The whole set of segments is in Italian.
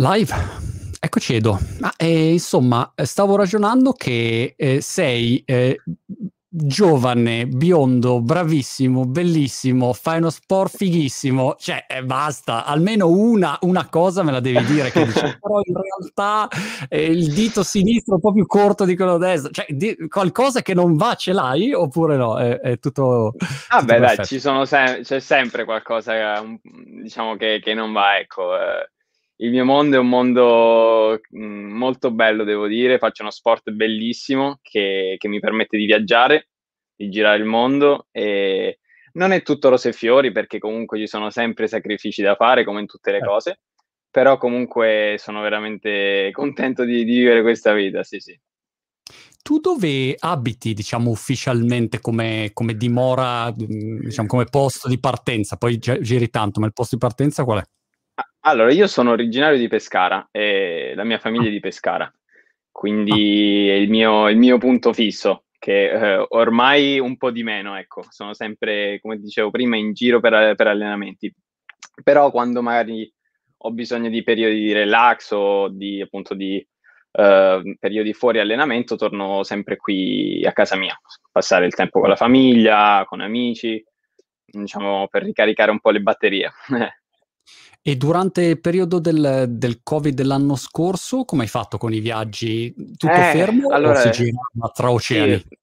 Live, eccoci Edo. Ma, eh, insomma, stavo ragionando che eh, sei eh, giovane, biondo, bravissimo, bellissimo, fai uno sport fighissimo, cioè eh, basta, almeno una, una, cosa me la devi dire che dici, però in realtà eh, il dito sinistro è un po' più corto di quello destro, cioè di, qualcosa che non va ce l'hai oppure no? È, è tutto... Ah beh dai, ci sono se- c'è sempre qualcosa diciamo che, che non va, ecco. Eh il mio mondo è un mondo mm, molto bello, devo dire. Faccio uno sport bellissimo che, che, mi permette di viaggiare, di girare il mondo e non è tutto rose e fiori perché comunque ci sono sempre sacrifici da fare, come in tutte le eh. cose. Però comunque sono veramente contento di, di vivere questa vita, sì, sì. Tu dove abiti, diciamo, ufficialmente come, come dimora, mm, diciamo, come posto di partenza? Poi giri tanto, ma il posto di partenza qual è? Allora, io sono originario di Pescara e la mia famiglia è di Pescara, quindi è il mio, il mio punto fisso, che eh, ormai un po' di meno, ecco, sono sempre, come dicevo prima, in giro per, per allenamenti. Però quando magari ho bisogno di periodi di relax o di appunto di uh, periodi fuori allenamento, torno sempre qui a casa mia, passare il tempo con la famiglia, con amici, diciamo per ricaricare un po' le batterie. E durante il periodo del, del Covid dell'anno scorso, come hai fatto con i viaggi? Tutto eh, fermo allora, o si gira tra oceani? Sì.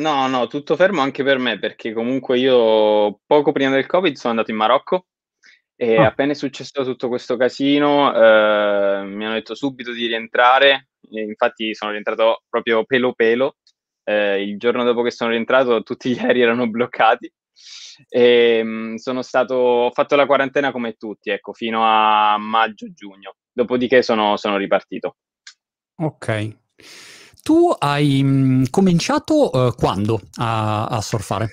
No, no, tutto fermo anche per me, perché comunque io poco prima del Covid sono andato in Marocco e ah. appena è successo tutto questo casino eh, mi hanno detto subito di rientrare, infatti sono rientrato proprio pelo pelo. Eh, il giorno dopo che sono rientrato tutti gli aerei erano bloccati e, ehm, sono stato, ho fatto la quarantena come tutti, ecco, fino a maggio-giugno. Dopodiché sono, sono ripartito. Ok. Tu hai mh, mm, cominciato uh, quando a, a surfare?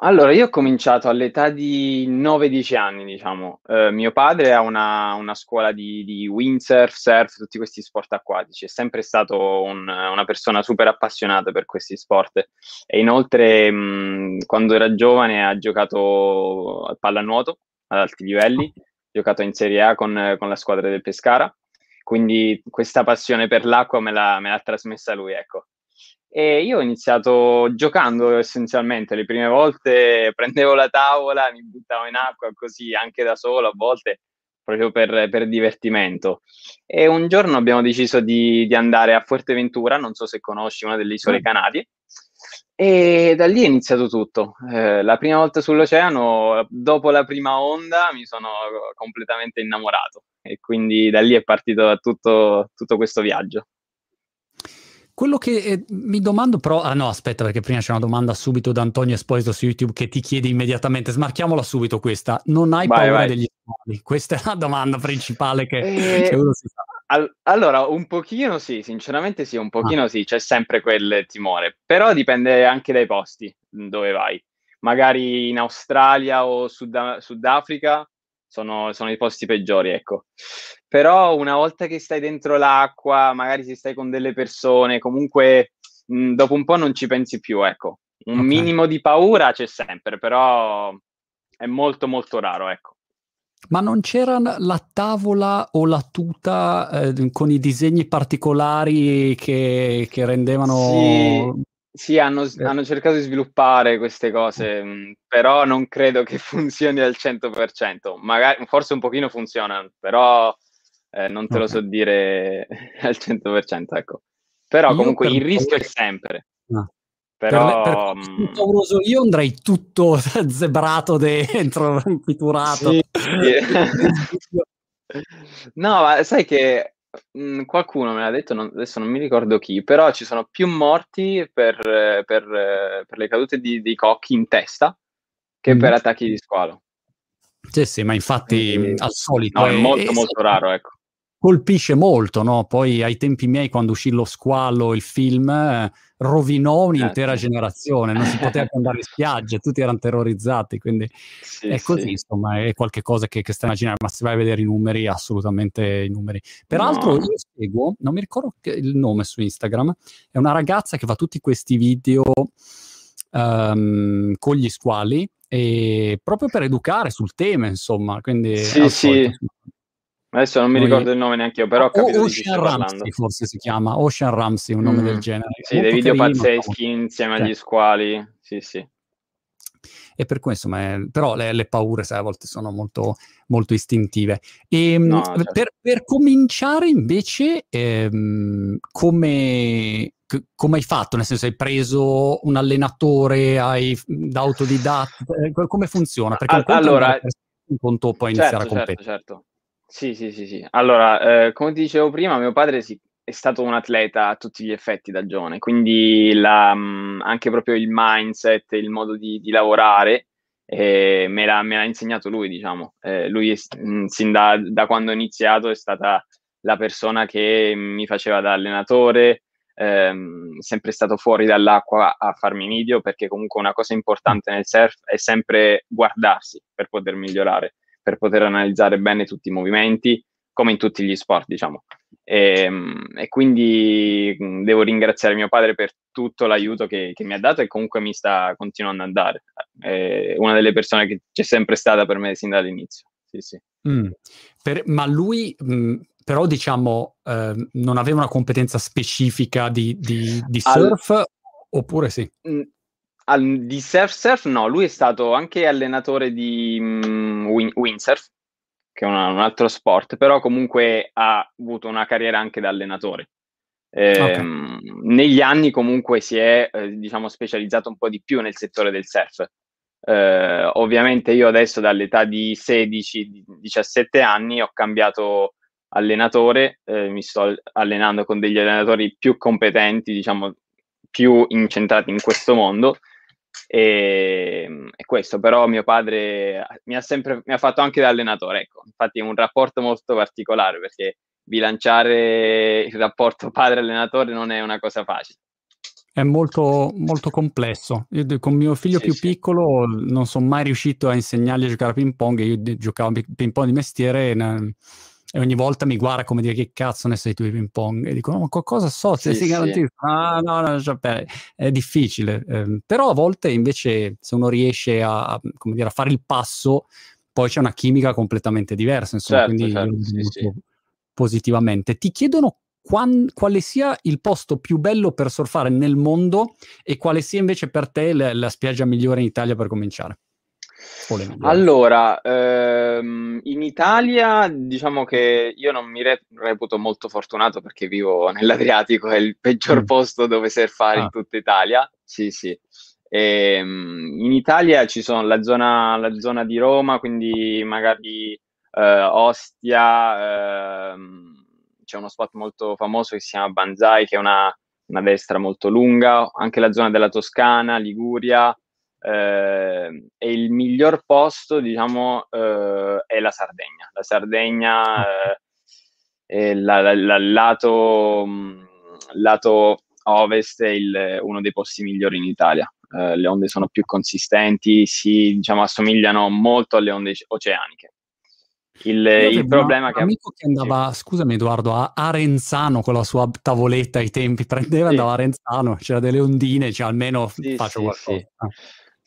Allora, io ho cominciato all'età di 9-10 anni, diciamo. Eh, mio padre ha una, una scuola di, di, windsurf, surf, tutti questi sport acquatici. È sempre stato un, una persona super appassionata per questi sport. E inoltre, mh, quando era giovane, ha giocato a pallanuoto ad alti livelli, giocato in Serie A con, con la squadra del Pescara. Quindi questa passione per l'acqua me l'ha, me l'ha trasmessa lui, ecco. E io ho iniziato giocando essenzialmente, le prime volte prendevo la tavola, mi buttavo in acqua così anche da solo a volte, proprio per, per divertimento. E un giorno abbiamo deciso di, di, andare a Fuerteventura, non so se conosci una delle isole mm. Canarie, e da lì è iniziato tutto. Eh, la prima volta sull'oceano, dopo la prima onda, mi sono completamente innamorato e quindi da lì è partito tutto, tutto questo viaggio. Quello che eh, mi domando però, ah no aspetta perché prima c'è una domanda subito da Antonio Esposito su YouTube che ti chiede immediatamente, smarchiamola subito questa, non hai vai, paura vai. degli squali? Questa è la domanda principale che, eh, che uno si fa. All- allora, un pochino sì, sinceramente sì, un pochino ah. sì, c'è sempre quel timore, però dipende anche dai posti dove vai. Magari in Australia o Sud- Sudafrica sono, sono, i posti peggiori, ecco. Però una volta che stai dentro l'acqua, magari se stai con delle persone, comunque mh, dopo un po' non ci pensi più, ecco. Un okay. minimo di paura c'è sempre, però è molto molto raro, ecco. Ma non c'era la tavola o la tuta eh, con i disegni particolari che, che rendevano... Sì, sì, hanno, eh. hanno, cercato di sviluppare queste cose, mh, mm, però non credo che funzioni al 100%. Magari, forse un pochino funziona, però eh, non te lo so dire al 100%, ecco. Però comunque il rischio è sempre. No. Però, per, per mm, pauroso io andrei tutto zebrato dentro, piturato. Sì, sì. no, ma sai che Mhmm, qualcuno me l'ha detto, non adesso non mi ricordo chi, però ci sono più morti per per per le cadute di di cocchi in testa che per attacchi di squalo. Sì, sì, ma infatti, Quindi al solito no, è molto, molto raro, ecco colpisce molto, no? Poi ai tempi miei, quando uscì lo squalo, il film, eh, rovinò un'intera certo. generazione, non si poteva andare in spiaggia, tutti erano terrorizzati, quindi sì, è così, sì. insomma, è qualcosa che, che stai immaginando, ma se vai a vedere i numeri, assolutamente i numeri. Peraltro no. io seguo, non mi ricordo il nome su Instagram, è una ragazza che fa tutti questi video um, con gli squali, e proprio per educare sul tema, insomma, quindi... Sì, sì. Adesso non mi Noi... ricordo il nome neanche io, però ho capito Ocean Ramsey forse si chiama, Ocean Ramsey, un nome mm. del genere. Sì, dei video carino, pazzeschi no? insieme agli squali, sì sì. E per cui insomma, è... però le, le, paure sai, a volte sono molto, molto istintive. E, ehm, no, certo. per, per, cominciare invece, ehm, come, come hai fatto? Nel senso, hai preso un allenatore, hai da autodidatta? Eh, come funziona? Perché un allora, un conto poi certo, iniziare a competere. Certo, certo. Sì, sì, sì, sì. Allora, eh, come ti dicevo prima, mio padre si, è stato un atleta a tutti gli effetti da giovane, quindi la, mh, anche proprio il mindset, il modo di, di lavorare eh, me, l'ha, me, l'ha, insegnato lui, diciamo. Eh, lui, mh, sin da, da, quando ho iniziato, è stata la persona che mi faceva da allenatore, ehm, sempre stato fuori dall'acqua a farmi video, perché comunque una cosa importante nel surf è sempre guardarsi per poter migliorare per poter analizzare bene tutti i movimenti, come in tutti gli sport, diciamo. E, ehm, e quindi devo ringraziare mio padre per tutto l'aiuto che, che, mi ha dato e comunque mi sta continuando ad andare. È una delle persone che c'è sempre stata per me sin dall'inizio. Sì, sì. Mm. Per, ma lui, mh, però, diciamo, eh, non aveva una competenza specifica di, di, di surf, Al... oppure sì? Mm al, di surf surf no, lui è stato anche allenatore di win, windsurf, che è una, un altro sport, però comunque ha avuto una carriera anche da allenatore. Eh, okay. Negli anni comunque si è eh, diciamo specializzato un po' di più nel settore del surf. Eh, ovviamente io adesso dall'età di 16-17 anni ho cambiato allenatore, eh, mi sto allenando con degli allenatori più competenti, diciamo più incentrati in questo mondo e, e, questo però mio padre mi ha sempre mi ha fatto anche da allenatore, ecco. Infatti è un rapporto molto particolare perché bilanciare il rapporto padre-allenatore non è una cosa facile. È molto, molto complesso. Io con mio figlio sì, più sì. piccolo non sono mai riuscito a insegnargli a giocare a ping pong. Io giocavo a ping pong di mestiere e ogni volta mi guarda come dire che cazzo ne sei tu di ping pong? E dico no, ma qualcosa so, sì, sei garantito ah, no, no, cioè, è difficile. Eh, però a volte invece se uno riesce a, dire, a, fare il passo poi c'è una chimica completamente diversa insomma certo, quindi certo, sì, sì. positivamente. Ti chiedono quan, quale sia il posto più bello per surfare nel mondo e quale sia invece per te la, la spiaggia migliore in Italia per cominciare allora, ehm, in Italia diciamo che io non mi re- reputo molto fortunato perché vivo nell'Adriatico, è il peggior mm. posto dove surfare ah. in tutta Italia. Sì, sì. E, ehm, in Italia ci sono la zona, la zona di Roma, quindi magari eh, Ostia, ehm, c'è uno spot molto famoso che si chiama Banzai, che è una, una destra molto lunga, anche la zona della Toscana, Liguria eh, e il miglior posto, diciamo, eh, è la Sardegna. La Sardegna eh, è la, la, la, lato, mm, lato ovest è il, uno dei posti migliori in Italia. Eh, le onde sono più consistenti, si diciamo, assomigliano molto alle onde oceaniche. Il, il problema che... Un amico che andava, scusami Edoardo, a Arenzano con la sua tavoletta ai tempi, prendeva e sì. andava a Arenzano, c'era delle ondine, cioè almeno sì, faccio sì, qualcosa. Sì. Ah.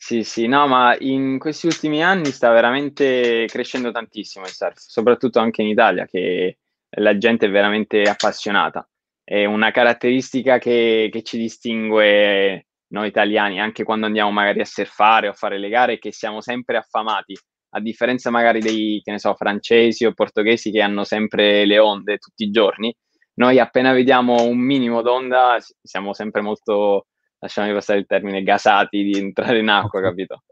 Sì, sì, no, ma in questi ultimi anni sta veramente crescendo tantissimo il surf, soprattutto anche in Italia, che la gente è veramente appassionata. È una caratteristica che, che ci distingue noi italiani, anche quando andiamo magari a surfare o a fare le gare, che siamo sempre affamati, a differenza magari dei, che ne so, francesi o portoghesi che hanno sempre le onde tutti i giorni. Noi appena vediamo un minimo d'onda siamo sempre molto lasciami passare il termine, gasati di entrare in acqua, capito?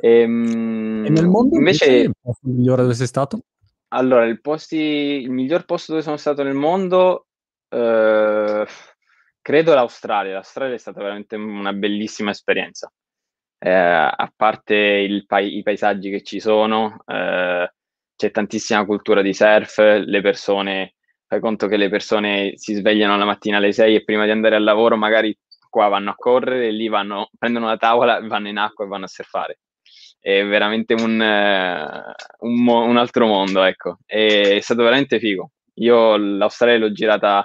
Ehm, e, nel mondo invece, invece il posto migliore dove sei stato? Allora, il, posti, il miglior posto dove sono stato nel mondo, eh, credo l'Australia. L'Australia è stata veramente una bellissima esperienza. Eh, a parte pa- i paesaggi che ci sono, eh, c'è tantissima cultura di surf, le persone, fai conto che le persone si svegliano la mattina alle 6 e prima di andare al lavoro magari qua vanno a correre, lì vanno, prendono la tavola, vanno in acqua e vanno a surfare. È veramente un, uh, un, un altro mondo, ecco. È, stato veramente figo. Io l'Australia l'ho girata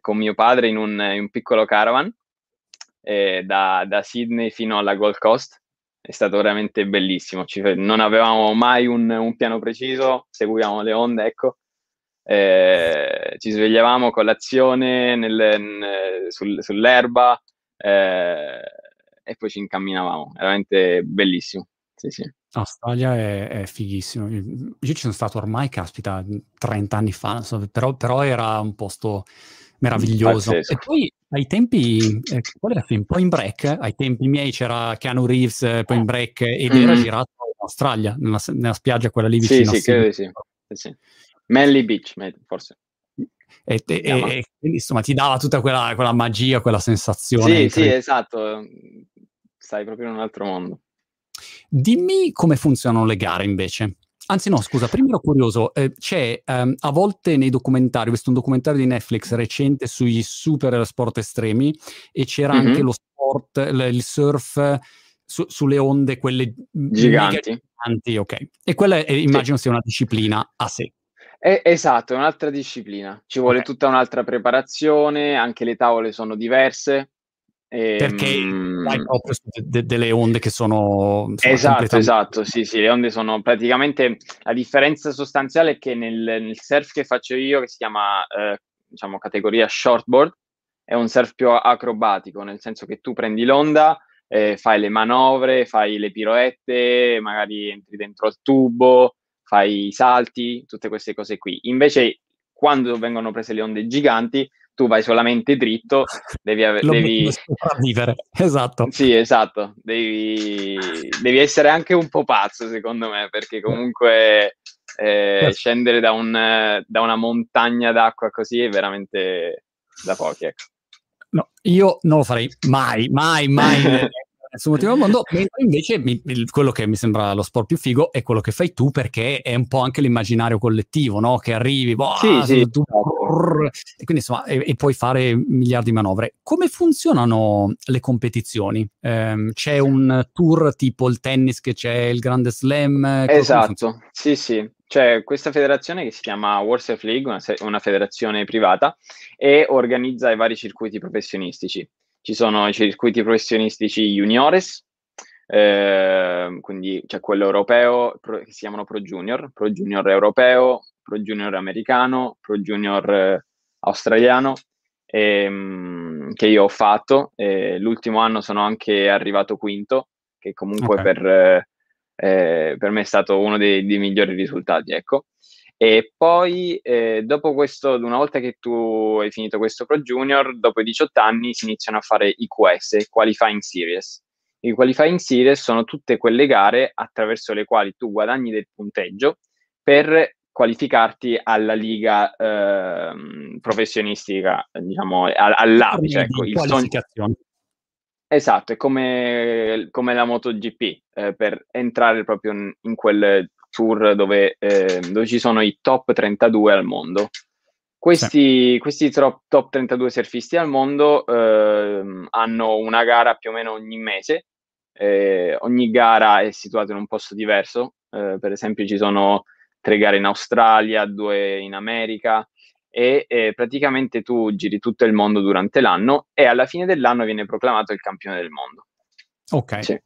con mio padre in un, in un piccolo caravan eh, da, da, Sydney fino alla Gold Coast. è stato veramente bellissimo. Ci, non avevamo mai un, un, piano preciso, seguivamo le onde, ecco. Eh, ci svegliavamo con l'azione nel, sul, sull'erba eh, e poi ci incamminavamo. Veramente bellissimo. Sì, sì. Australia è, è fighissimo. Io ci sono stato ormai, caspita, 30 anni fa, so, però, però, era un posto meraviglioso. Pazzesco. E poi ai tempi, eh, qual era il film? Point Break, ai tempi miei c'era Keanu Reeves, eh, Point Break, ed mm-hmm. era girato in Australia, nella, nella, spiaggia quella lì vicino. Sì, sì, credo sì. sì. Manly Beach, forse. E, e, e, insomma ti dava tutta quella, quella magia, quella sensazione. Sì, sì, esatto. Stai proprio in un altro mondo. Dimmi come funzionano le gare invece. Anzi, no, scusa, prima ero curioso. Eh, c'è um, a volte nei documentari, ho visto un documentario di Netflix recente sui super sport estremi e c'era mm-hmm. anche lo sport, l- il surf su- sulle onde, quelle giganti. giganti ok. E quella è, immagino sì. sia una disciplina a sé. È, esatto, è un'altra disciplina. Ci vuole okay. tutta un'altra preparazione, anche le tavole sono diverse. Perché ehm, hai proprio de- delle onde che sono... Insomma, esatto, esatto, sì, sì, le onde sono praticamente... La differenza sostanziale è che nel, nel surf che faccio io, che si chiama, eh, diciamo, categoria shortboard, è un surf più acrobatico, nel senso che tu prendi l'onda, eh, fai le manovre, fai le piroette, magari entri dentro al tubo, fai i salti, tutte queste cose qui. Invece, quando vengono prese le onde giganti, tu vai solamente dritto, devi avere... Vivere, esatto. Sì, esatto, devi... devi, essere anche un po' pazzo secondo me, perché comunque eh, scendere da, un, da, una montagna d'acqua così è veramente da pochi, ecco. No, io non lo farei mai, mai, mai nessun motivo al mondo, mentre invece mi, quello che mi sembra lo sport più figo è quello che fai tu perché è un po' anche l'immaginario collettivo, no? Che arrivi, boh, sì, sì, tu, brrr, e quindi insomma, e, e, puoi fare miliardi di manovre. Come funzionano le competizioni? Eh, c'è un tour tipo il tennis che c'è il grande slam? Esatto, sì, sì. C'è questa federazione che si chiama Surf League, una, una federazione privata, e organizza i vari circuiti professionistici ci sono i circuiti professionistici juniores, eh, quindi c'è quello europeo pro, che si chiamano Pro Junior, Pro Junior europeo, Pro Junior americano, Pro Junior eh, australiano, ehm, che io ho fatto. Eh, l'ultimo anno sono anche arrivato quinto, che comunque okay. per, eh, per, me è stato uno dei, dei migliori risultati. Ecco. E poi, eh, dopo questo, una volta che tu hai finito questo Pro Junior, dopo i 18 anni si iniziano a fare i QS, Qualifying Series. I Qualifying Series sono tutte quelle gare attraverso le quali tu guadagni del punteggio per qualificarti alla liga eh, professionistica, diciamo, all'apice. Ecco, il sogno... Esatto, è come, come la MotoGP, eh, per entrare proprio in, in quel tour dove, eh, dove, ci sono i top 32 al mondo. Questi, sì. questi top, top, 32 surfisti al mondo eh, hanno una gara più o meno ogni mese. Eh, ogni gara è situata in un posto diverso. Eh, per esempio, ci sono tre gare in Australia, due in America e eh, praticamente tu giri tutto il mondo durante l'anno e alla fine dell'anno viene proclamato il campione del mondo. Ok. Sì.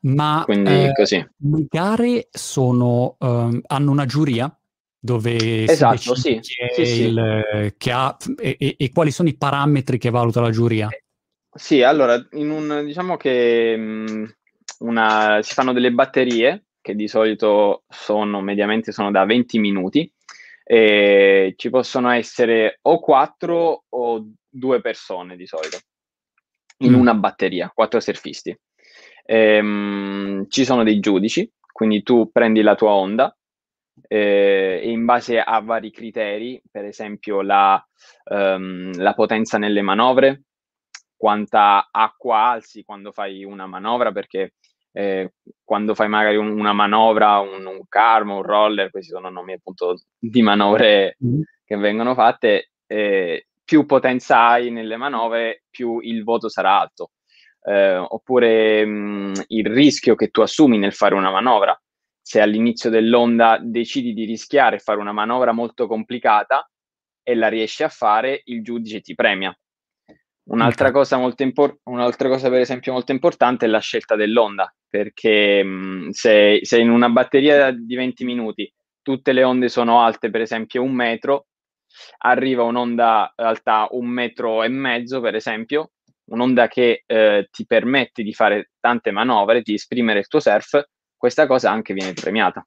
Ma Quindi, così. le gare sono, um, hanno una giuria dove esatto, sì, sì, sì. Il, che ha, e, e, quali sono i parametri che valuta la giuria? Eh, sì, allora, un, diciamo che um, una, si fanno delle batterie che di solito sono mediamente sono da 20 minuti e ci possono essere o quattro o due persone di solito in mm. una batteria, quattro surfisti ehm, ci sono dei giudici, quindi tu prendi la tua onda eh, e in base a vari criteri, per esempio la, um, la potenza nelle manovre, quanta acqua alzi quando fai una manovra, perché eh, quando fai magari un, una manovra, un, un carmo, un roller, questi sono nomi appunto di manovre mm. che vengono fatte, eh, più potenza hai nelle manovre, più il voto sarà alto eh, oppure mh, il rischio che tu assumi nel fare una manovra. Se all'inizio dell'onda decidi di rischiare e fare una manovra molto complicata e la riesci a fare, il giudice ti premia. Un'altra, cosa molto impor- un'altra cosa, per esempio, molto importante è la scelta dell'onda, perché mh, se, se, in una batteria di 20 minuti tutte le onde sono alte, per esempio un metro, arriva un'onda alta un metro e mezzo, per esempio, un'onda che eh, ti permette di fare tante manovre, di esprimere il tuo surf, questa cosa anche viene premiata.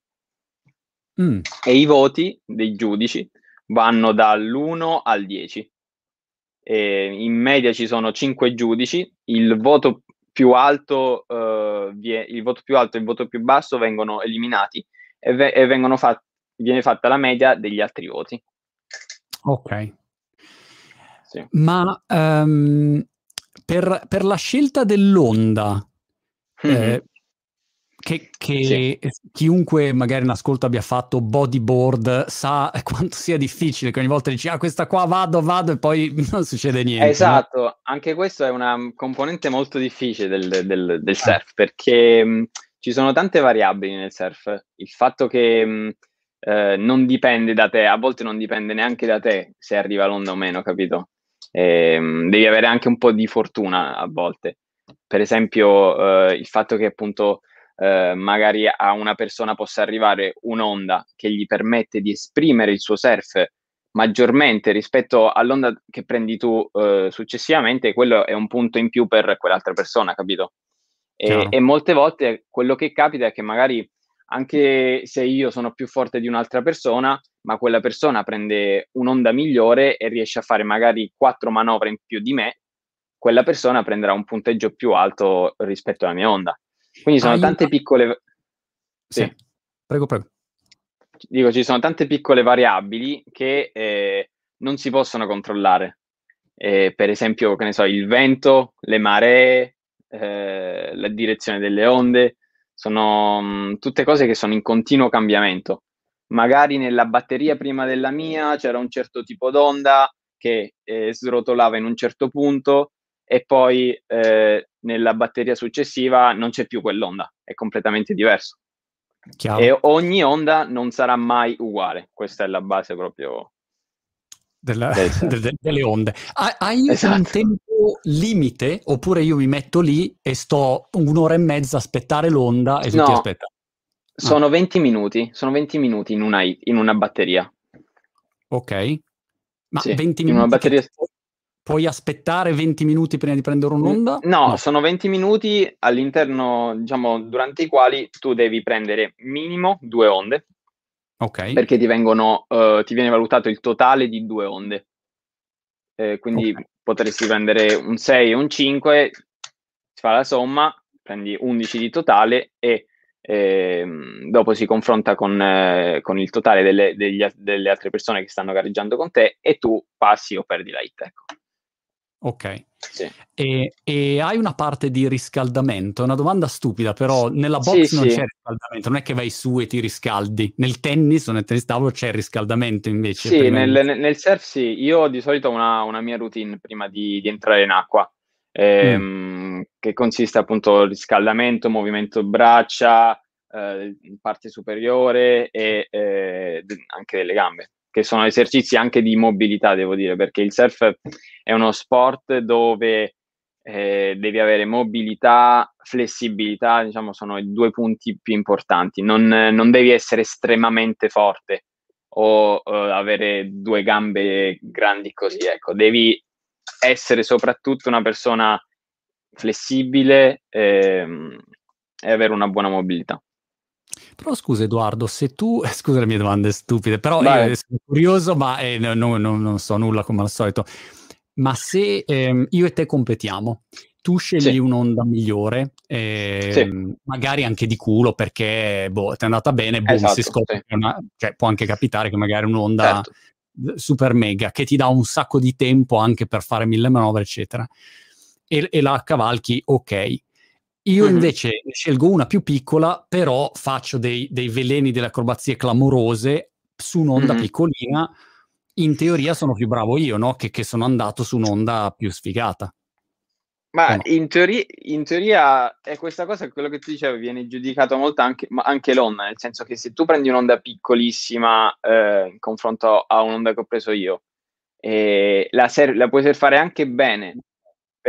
Mm. E i voti dei giudici vanno dall'1 al 10 eh, in media ci sono 5 giudici, il voto più alto, eh, il voto più alto e il voto più basso vengono eliminati e, ve- e vengono fat- viene fatta la media degli altri voti. Ok. Sì. Ma um, per, per, la scelta dell'onda, mm-hmm. eh, che, che sì. chiunque magari in ascolto abbia fatto bodyboard sa quanto sia difficile, che ogni volta dici ah questa qua vado, vado e poi non succede niente. Esatto, no? anche questo è una componente molto difficile del, del, del ah. surf perché mh, ci sono tante variabili nel surf. Il fatto che mh, eh, non dipende da te, a volte non dipende neanche da te se arriva l'onda o meno, capito? E, mh, devi avere anche un po' di fortuna a volte. Per esempio, eh, il fatto che appunto eh, magari a una persona possa arrivare un'onda che gli permette di esprimere il suo surf maggiormente rispetto all'onda che prendi tu eh, successivamente, quello è un punto in più per quell'altra persona, capito? E, e, molte volte quello che capita è che magari anche se io sono più forte di un'altra persona, ma quella persona prende un'onda migliore e riesce a fare magari quattro manovre in più di me, quella persona prenderà un punteggio più alto rispetto alla mia onda. Quindi sono ah, tante io... piccole... Sì. sì. prego, prego. Dico, ci sono tante piccole variabili che eh, non si possono controllare. Eh, per esempio, che ne so, il vento, le maree, eh, la direzione delle onde, sono mh, mm, tutte cose che sono in continuo cambiamento. Magari nella batteria prima della mia c'era un certo tipo d'onda che eh, srotolava in un certo punto e poi eh, nella batteria successiva non c'è più quell'onda, è completamente diverso. Chiaro. E ogni onda non sarà mai uguale, questa è la base proprio della, de, de, delle onde. Hai esatto. un tempo limite oppure io mi metto lì e sto un'ora e mezza a aspettare l'onda e no, aspettano? Sono ah. 20 minuti, sono 20 minuti in una, in una batteria. Ok. Ma sì, 20 minuti in una batteria... Puoi aspettare 20 minuti prima di prendere un'onda? No, no, sono 20 minuti all'interno, diciamo, durante i quali tu devi prendere minimo due onde. Ok. Perché ti, vengono, uh, ti viene valutato il totale di due onde. Eh, quindi okay. potresti prendere un 6 e un 5, si fa la somma, prendi 11 di totale e eh, dopo si confronta con, eh, con il totale delle, degli, delle, altre persone che stanno gareggiando con te e tu passi o perdi la hit. Ecco. Ok. Sì. E, e, hai una parte di riscaldamento? Una domanda stupida, però nella box sì, non sì. c'è riscaldamento, non è che vai su e ti riscaldi. Nel tennis o nel tennis tavolo c'è riscaldamento invece. Sì, nel, nel, surf sì. Io di solito ho una, una mia routine prima di, di entrare in acqua, ehm, mm. Che consiste appunto riscaldamento, movimento braccia, eh, parte superiore e eh, anche delle gambe che sono esercizi anche di mobilità, devo dire, perché il surf è uno sport dove eh, devi avere mobilità, flessibilità, diciamo, sono i due punti più importanti. Non, non devi essere estremamente forte o uh, avere due gambe grandi così, ecco, devi essere soprattutto una persona flessibile ehm, e avere una buona mobilità. Però scusa Edoardo, se tu, scusa le mie domande stupide, però eh, sono curioso, ma eh, no, no, no, non so nulla come al solito, ma se eh, io e te competiamo, tu scegli sì. un'onda migliore, eh, sì. magari anche di culo perché boh, ti è andata bene, boom, esatto, si scopre, sì. una, cioè, può anche capitare che magari un'onda certo. super mega che ti dà un sacco di tempo anche per fare mille manovre, eccetera, e, e la cavalchi, ok io mm-hmm. invece scelgo una più piccola, però faccio dei, dei veleni delle acrobazie clamorose su un'onda mm-hmm. piccolina. In teoria sono più bravo io, no? Che, che sono andato su un'onda più sfigata. Ma no? in, teoria, in, teoria, è questa cosa, quello che tu dicevi, viene giudicato molto anche, anche l'onda, nel senso che se tu prendi un'onda piccolissima eh, in confronto a un'onda che ho preso io, eh, la, ser- la puoi surfare anche bene,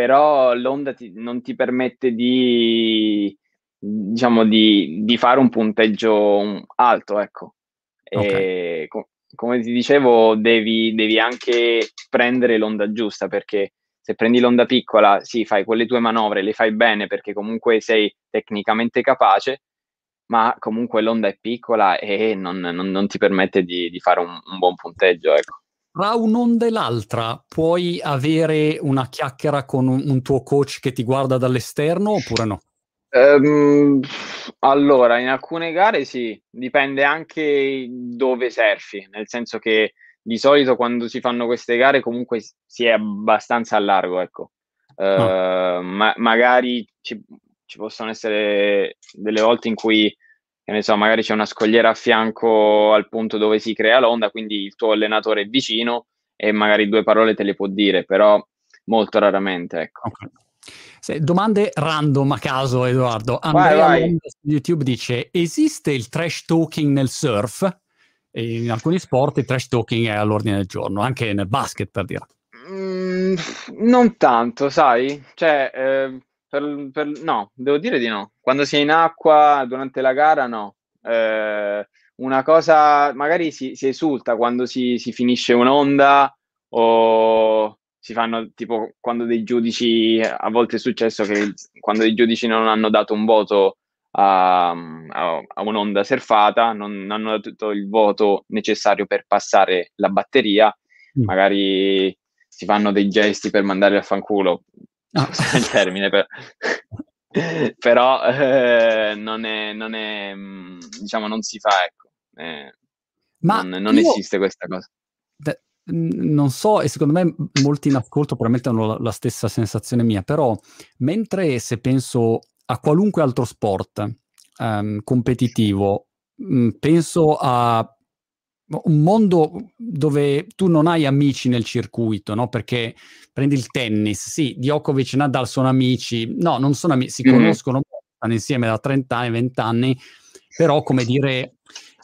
però l'onda ti, non ti permette di, diciamo, di, di, fare un punteggio alto, ecco. Okay. Com- come ti dicevo, devi, devi anche prendere l'onda giusta perché se prendi l'onda piccola, sì, fai quelle tue manovre, le fai bene perché comunque sei tecnicamente capace, ma comunque l'onda è piccola e non, non, non ti permette di, di fare un, un, buon punteggio. Ecco. Tra un'onda e l'altra puoi avere una chiacchiera con un, un tuo coach che ti guarda dall'esterno oppure no? Um, allora, in alcune gare sì, dipende anche dove surfi, nel senso che di solito quando si fanno queste gare comunque si è abbastanza a largo, ecco. Uh, oh. ma- magari ci, ci, possono essere delle volte in cui, che ne so, magari c'è una scogliera a fianco al punto dove si crea l'onda, quindi il tuo allenatore è vicino e magari due parole te le può dire, però molto raramente, ecco. Okay. Se, domande random a caso, Edoardo. Andrea vai, vai. su YouTube dice: Esiste il trash talking nel surf? E in alcuni sport il trash talking è all'ordine del giorno, anche nel basket per dire. Mm, non tanto, sai? Cioè, eh, per, per, no, devo dire di no. Quando si è in acqua durante la gara, no. Eh, una cosa, magari si, si esulta quando si, si finisce un'onda o si fanno tipo quando dei giudici, a volte è successo che quando dei giudici non hanno dato un voto a, a, a un'onda surfata, non, non, hanno dato il voto necessario per passare la batteria, mm. magari si fanno dei gesti per mandare a fanculo, ah. il termine, per... però eh, non, è, non è, mm, diciamo, non si fa, ecco. Eh, Ma non, non io... esiste questa cosa non so, e secondo me molti in ascolto probabilmente hanno la, la, stessa sensazione mia, però mentre se penso a qualunque altro sport um, competitivo, mh, penso a un mondo dove tu non hai amici nel circuito, no? Perché prendi il tennis, sì, Djokovic e Nadal sono amici, no, non sono amici, si mm-hmm. conoscono, stanno insieme da 30 anni, 20 anni, però come dire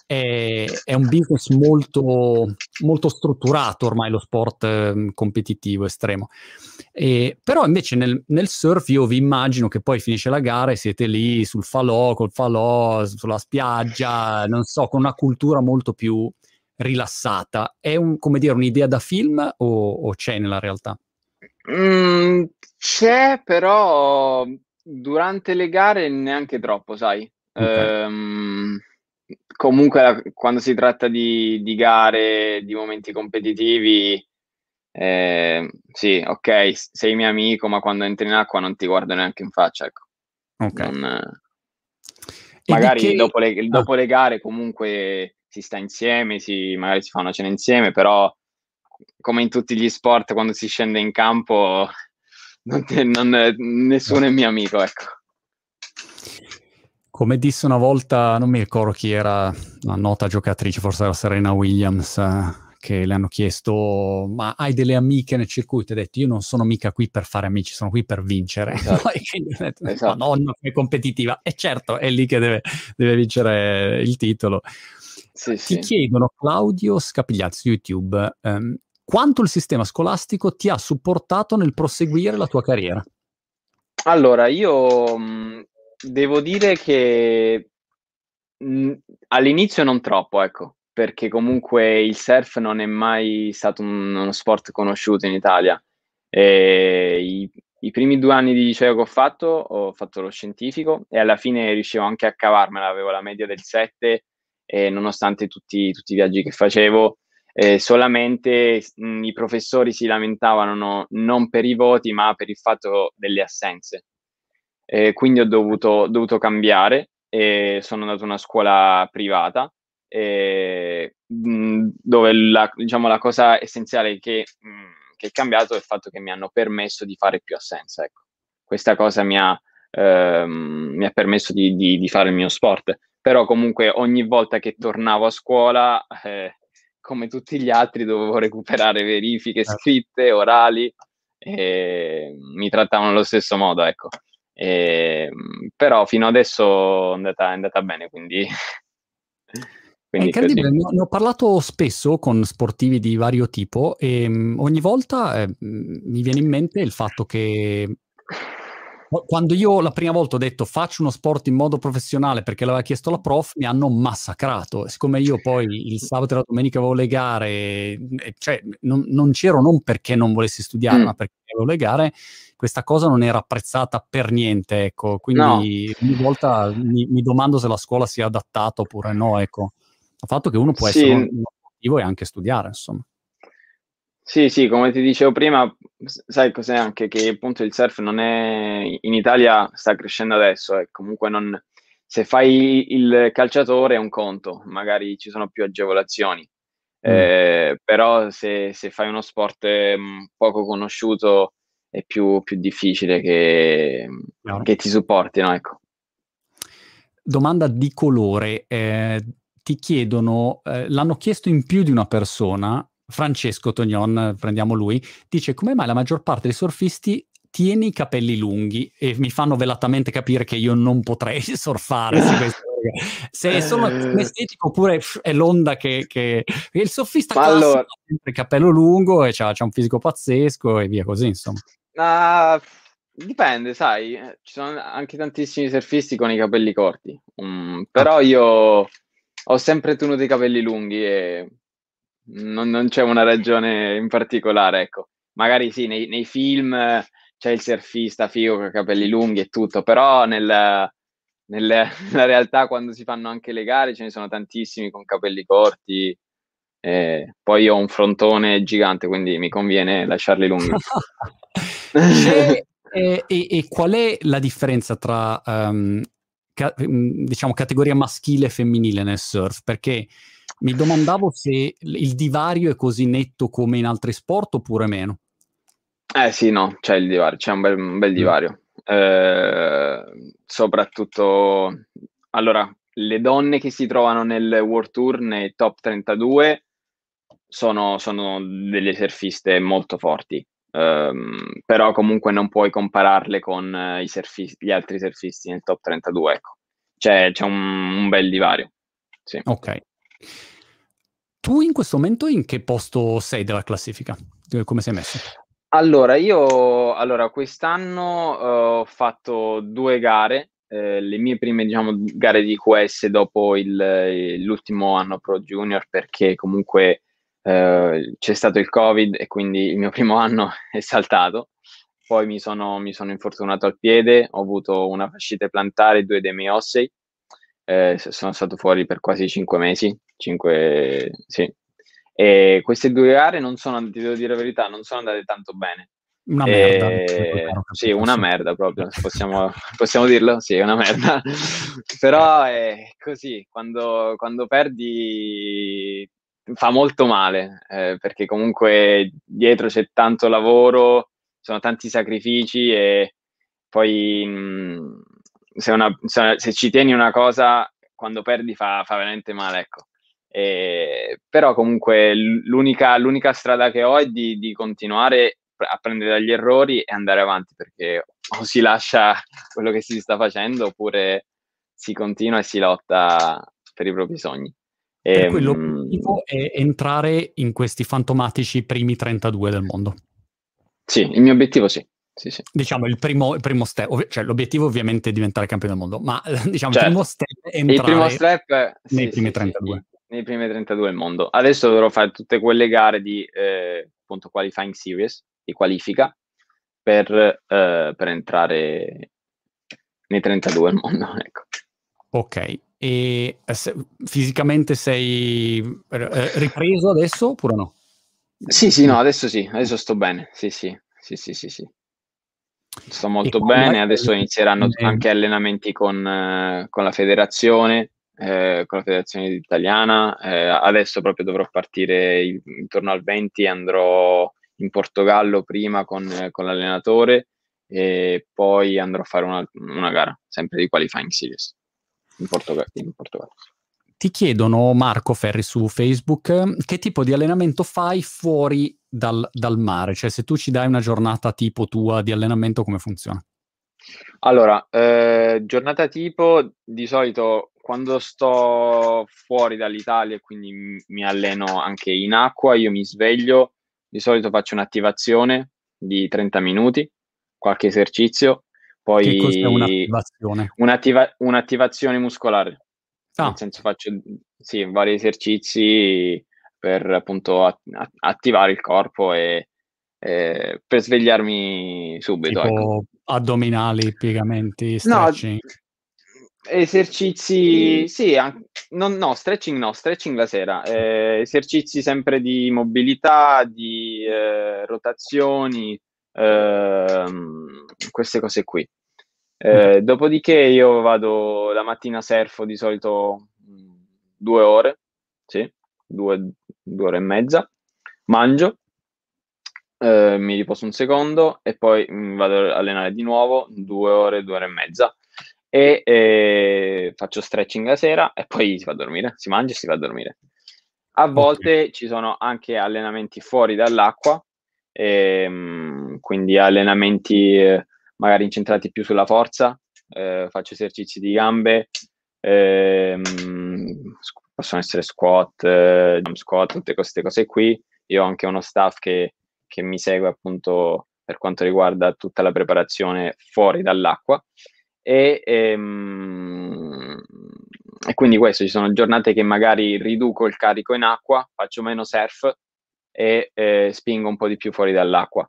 è, è un business molto, molto, strutturato ormai lo sport eh, competitivo estremo. E, però invece nel, nel, surf io vi immagino che poi finisce la gara e siete lì sul falò, col falò, sulla spiaggia, non so, con una cultura molto più rilassata. È un, come dire, un'idea da film o, o c'è nella realtà? Mm, c'è, però durante le gare neanche troppo, sai. Okay. Um, comunque quando si tratta di, di gare, di momenti competitivi, eh, sì, ok, sei mio amico, ma quando entri in acqua non ti guardo neanche in faccia, ecco. Okay. Non, magari che... dopo, le, ah. dopo le, gare comunque si sta insieme, si, magari si fa una cena insieme, però come in tutti gli sport quando si scende in campo non, non, nessuno è mio amico, ecco. Come disse una volta, non mi ricordo chi era, una nota giocatrice, forse era Serena Williams, eh, che le hanno chiesto, ma hai delle amiche nel circuito? E ha detto, io non sono mica qui per fare amici, sono qui per vincere. Esatto. detto, esatto. Madonna, è competitiva. E certo, è lì che deve, deve vincere il titolo. Sì, Ti sì. chiedono, Claudio Scapigliazzi su YouTube, ehm, quanto il sistema scolastico ti ha supportato nel proseguire la tua carriera? Allora, io devo dire che mh, mhmm, all'inizio non troppo, ecco, perché comunque il surf non è mai stato un, uno sport conosciuto in Italia. E i, I primi due anni di liceo che ho fatto, ho fatto lo scientifico e alla fine riuscivo anche a cavarmela, avevo la media del 7 e nonostante tutti, tutti i viaggi che facevo, eh, solamente mh, i professori si lamentavano no, non per i voti ma per il fatto delle assenze eh, quindi ho dovuto, dovuto, cambiare e sono andato a una scuola privata eh, dove la, diciamo, la, cosa essenziale che, mh, che, è cambiato è il fatto che mi hanno permesso di fare più assenza. Ecco. Questa cosa mi ha, ehm, mi ha permesso di, di, di, fare il mio sport, però comunque ogni volta che tornavo a scuola, eh, come tutti gli altri, dovevo recuperare verifiche certo. scritte, orali, e mi trattavano allo stesso modo. Ecco. E, ehm, però fino adesso è andata, è andata bene, quindi... Quindi è incredibile, ne ho parlato spesso con sportivi di vario tipo e um, ogni volta eh, mi viene in mente il fatto che quando io la prima volta ho detto faccio uno sport in modo professionale perché l'aveva chiesto la prof, mi hanno massacrato. Siccome io poi il sabato e la domenica avevo le gare, cioè non, non c'ero non perché non volessi studiare, mm. ma perché avevo le gare, questa cosa non era apprezzata per niente. Ecco. Quindi no. ogni volta mi, mi, domando se la scuola sia adattata oppure no. Ecco. Il fatto che uno può sì. essere un sportivo e anche studiare, insomma. Sì, sì, come ti dicevo prima, sai cos'è anche che appunto il surf non è in Italia sta crescendo adesso e comunque non se fai il calciatore è un conto, magari ci sono più agevolazioni. Mm. Eh, però se, se, fai uno sport mm, poco conosciuto è più, più difficile che, no. che, ti supportino, ecco. Domanda di colore. Eh, ti chiedono, eh, l'hanno chiesto in più di una persona, Francesco Tognon, prendiamo lui, dice come mai la maggior parte dei surfisti tiene i capelli lunghi e mi fanno velatamente capire che io non potrei surfare se è solo eh. estetico oppure è l'onda che, che... il surfista Ma classico allora... ha sempre il capello lungo e ha un fisico pazzesco e via così insomma uh, dipende sai ci sono anche tantissimi surfisti con i capelli corti però ah. io ho sempre tenuto i capelli lunghi e non, non, c'è una ragione in particolare, ecco. Magari sì, nei, nei film c'è il surfista figo con i capelli lunghi e tutto, però nel, nel, nella realtà quando si fanno anche le gare ce ne sono tantissimi con capelli corti. E poi ho un frontone gigante, quindi mi conviene lasciarli lunghi. e, e, e, qual è la differenza tra um, ca- diciamo categoria maschile e femminile nel surf? Perché mi domandavo se il divario è così netto come in altri sport oppure meno. Eh sì, no, c'è il divario, c'è un bel, un bel mm. divario. Eh, soprattutto, allora, le donne che si trovano nel World Tour, nei top 32, sono, sono delle surfiste molto forti. Um, però comunque non puoi compararle con uh, surfisti, gli altri surfisti nel top 32, ecco. C'è, c'è un, un bel divario. Sì. Ok. Tu in questo momento in che posto sei della classifica? Come sei messo? Allora, io allora, quest'anno uh, ho fatto due gare, eh, le mie prime diciamo, gare di QS dopo il, l'ultimo anno Pro Junior perché comunque eh, c'è stato il Covid e quindi il mio primo anno è saltato. Poi mi sono, mi sono infortunato al piede, ho avuto una fascite plantare, due dei miei ossei eh, sono stato fuori per quasi cinque mesi, cinque, sì. E queste due gare non sono, ti devo dire la verità, non sono andate tanto bene. Una merda. Eh, sì, una merda proprio, possiamo, possiamo dirlo? Sì, una merda. Però è così, quando, quando perdi fa molto male, eh, perché comunque dietro c'è tanto lavoro, sono tanti sacrifici e poi mh, se, una, se, ci tieni una cosa, quando perdi fa, fa veramente male, ecco. E, però comunque l'unica, l'unica, strada che ho è di, di, continuare a prendere dagli errori e andare avanti, perché o si lascia quello che si sta facendo oppure si continua e si lotta per i propri sogni. Per cui ehm, l'obiettivo è entrare in questi fantomatici primi 32 del mondo. Sì, il mio obiettivo sì sì, sì. Diciamo il primo, il primo step, cioè l'obiettivo ovviamente è diventare campione del mondo, ma diciamo certo. il primo step è entrare il primo step, nei sì, primi 32. Nei primi 32 del mondo. Adesso dovrò fare tutte quelle gare di eh, appunto qualifying series, di qualifica, per, eh, per entrare nei 32 del mondo. Ecco. Ok, e eh, se, fisicamente sei eh, ripreso adesso oppure no? Sì, sì, no, adesso sì, adesso sto bene, sì, sì, sì, sì, sì. sì. Sto molto bene, adesso inizieranno anche allenamenti con, eh, con la federazione, eh, con la federazione italiana. Eh, adesso proprio dovrò partire intorno al 20 e andrò in Portogallo prima con, con l'allenatore e poi andrò a fare una, una gara, sempre di qualifying series in, Portog- in Portogallo ti chiedono, Marco Ferri su Facebook, che tipo di allenamento fai fuori dal, dal, mare? Cioè se tu ci dai una giornata tipo tua di allenamento, come funziona? Allora, eh, giornata tipo, di solito quando sto fuori dall'Italia e quindi mi alleno anche in acqua, io mi sveglio, di solito faccio un'attivazione di 30 minuti, qualche esercizio, poi un'attivazione? Un'attiva- un'attivazione muscolare. Ah. Nel senso faccio sì, vari esercizi per appunto at- attivare il corpo e, e per svegliarmi subito. Tipo ecco. addominali, piegamenti, stretching. No, Esercizi, sì, anche, non, no, stretching no, stretching la sera, eh, esercizi sempre di mobilità, di eh, rotazioni, eh, queste cose qui. Eh, dopodiché io vado la mattina surfo di solito due ore, sì, due, due ore e mezza, mangio, eh, mi riposo un secondo e poi vado ad allenare di nuovo due ore, due ore e mezza e eh, faccio stretching la sera e poi si va a dormire, si mangia e si va a dormire. A volte okay. ci sono anche allenamenti fuori dall'acqua, ehm, quindi allenamenti eh, magari incentrati più sulla forza, eh, faccio esercizi di gambe, ehm, possono essere squat, eh, jump squat, tutte queste cose qui. Io ho anche uno staff che, che mi segue appunto per quanto riguarda tutta la preparazione fuori dall'acqua. E, ehm, e, quindi questo, ci sono giornate che magari riduco il carico in acqua, faccio meno surf e eh, spingo un po' di più fuori dall'acqua.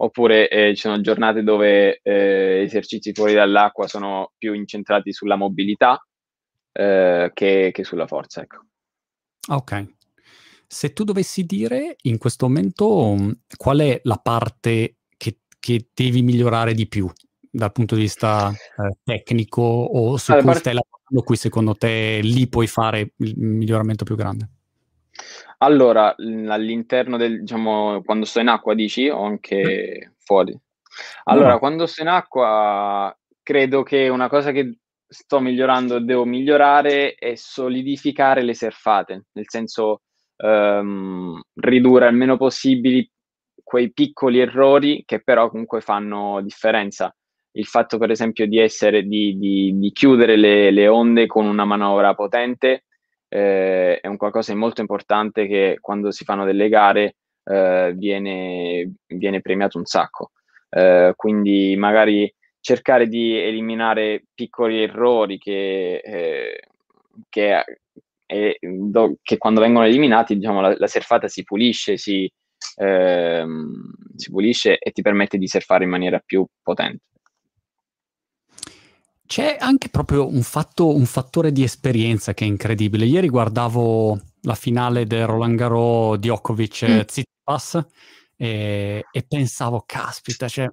Oppure eh, ci sono giornate dove eh, esercizi fuori dall'acqua sono più incentrati sulla mobilità eh, che, che, sulla forza. Ecco. Ok. Se tu dovessi dire in questo momento qual è la parte che, che devi migliorare di più dal punto di vista eh, tecnico o su allora, cui part- stai lavorando, qui secondo te lì puoi fare il miglioramento più grande? Allora, all'interno del, diciamo, quando sto in acqua dici o anche fuori? Allora, no. quando sto in acqua credo che una cosa che sto migliorando e devo migliorare è solidificare le surfate, nel senso um, ridurre al meno possibili quei piccoli errori che però comunque fanno differenza il fatto per esempio di essere di, di, di chiudere le, le, onde con una manovra potente eh, è un qualcosa di molto importante che quando si fanno delle gare eh, viene, viene, premiato un sacco. Eh, quindi magari cercare di eliminare piccoli errori che, eh, che, do, che, quando vengono eliminati diciamo, la, la surfata si pulisce, si, ehm, si pulisce e ti permette di surfare in maniera più potente. C'è anche proprio un, fatto, un fattore di esperienza che è incredibile. Ieri guardavo la finale del Roland Garros Djokovic mm. Tsitsipas e, e pensavo, caspita, cioè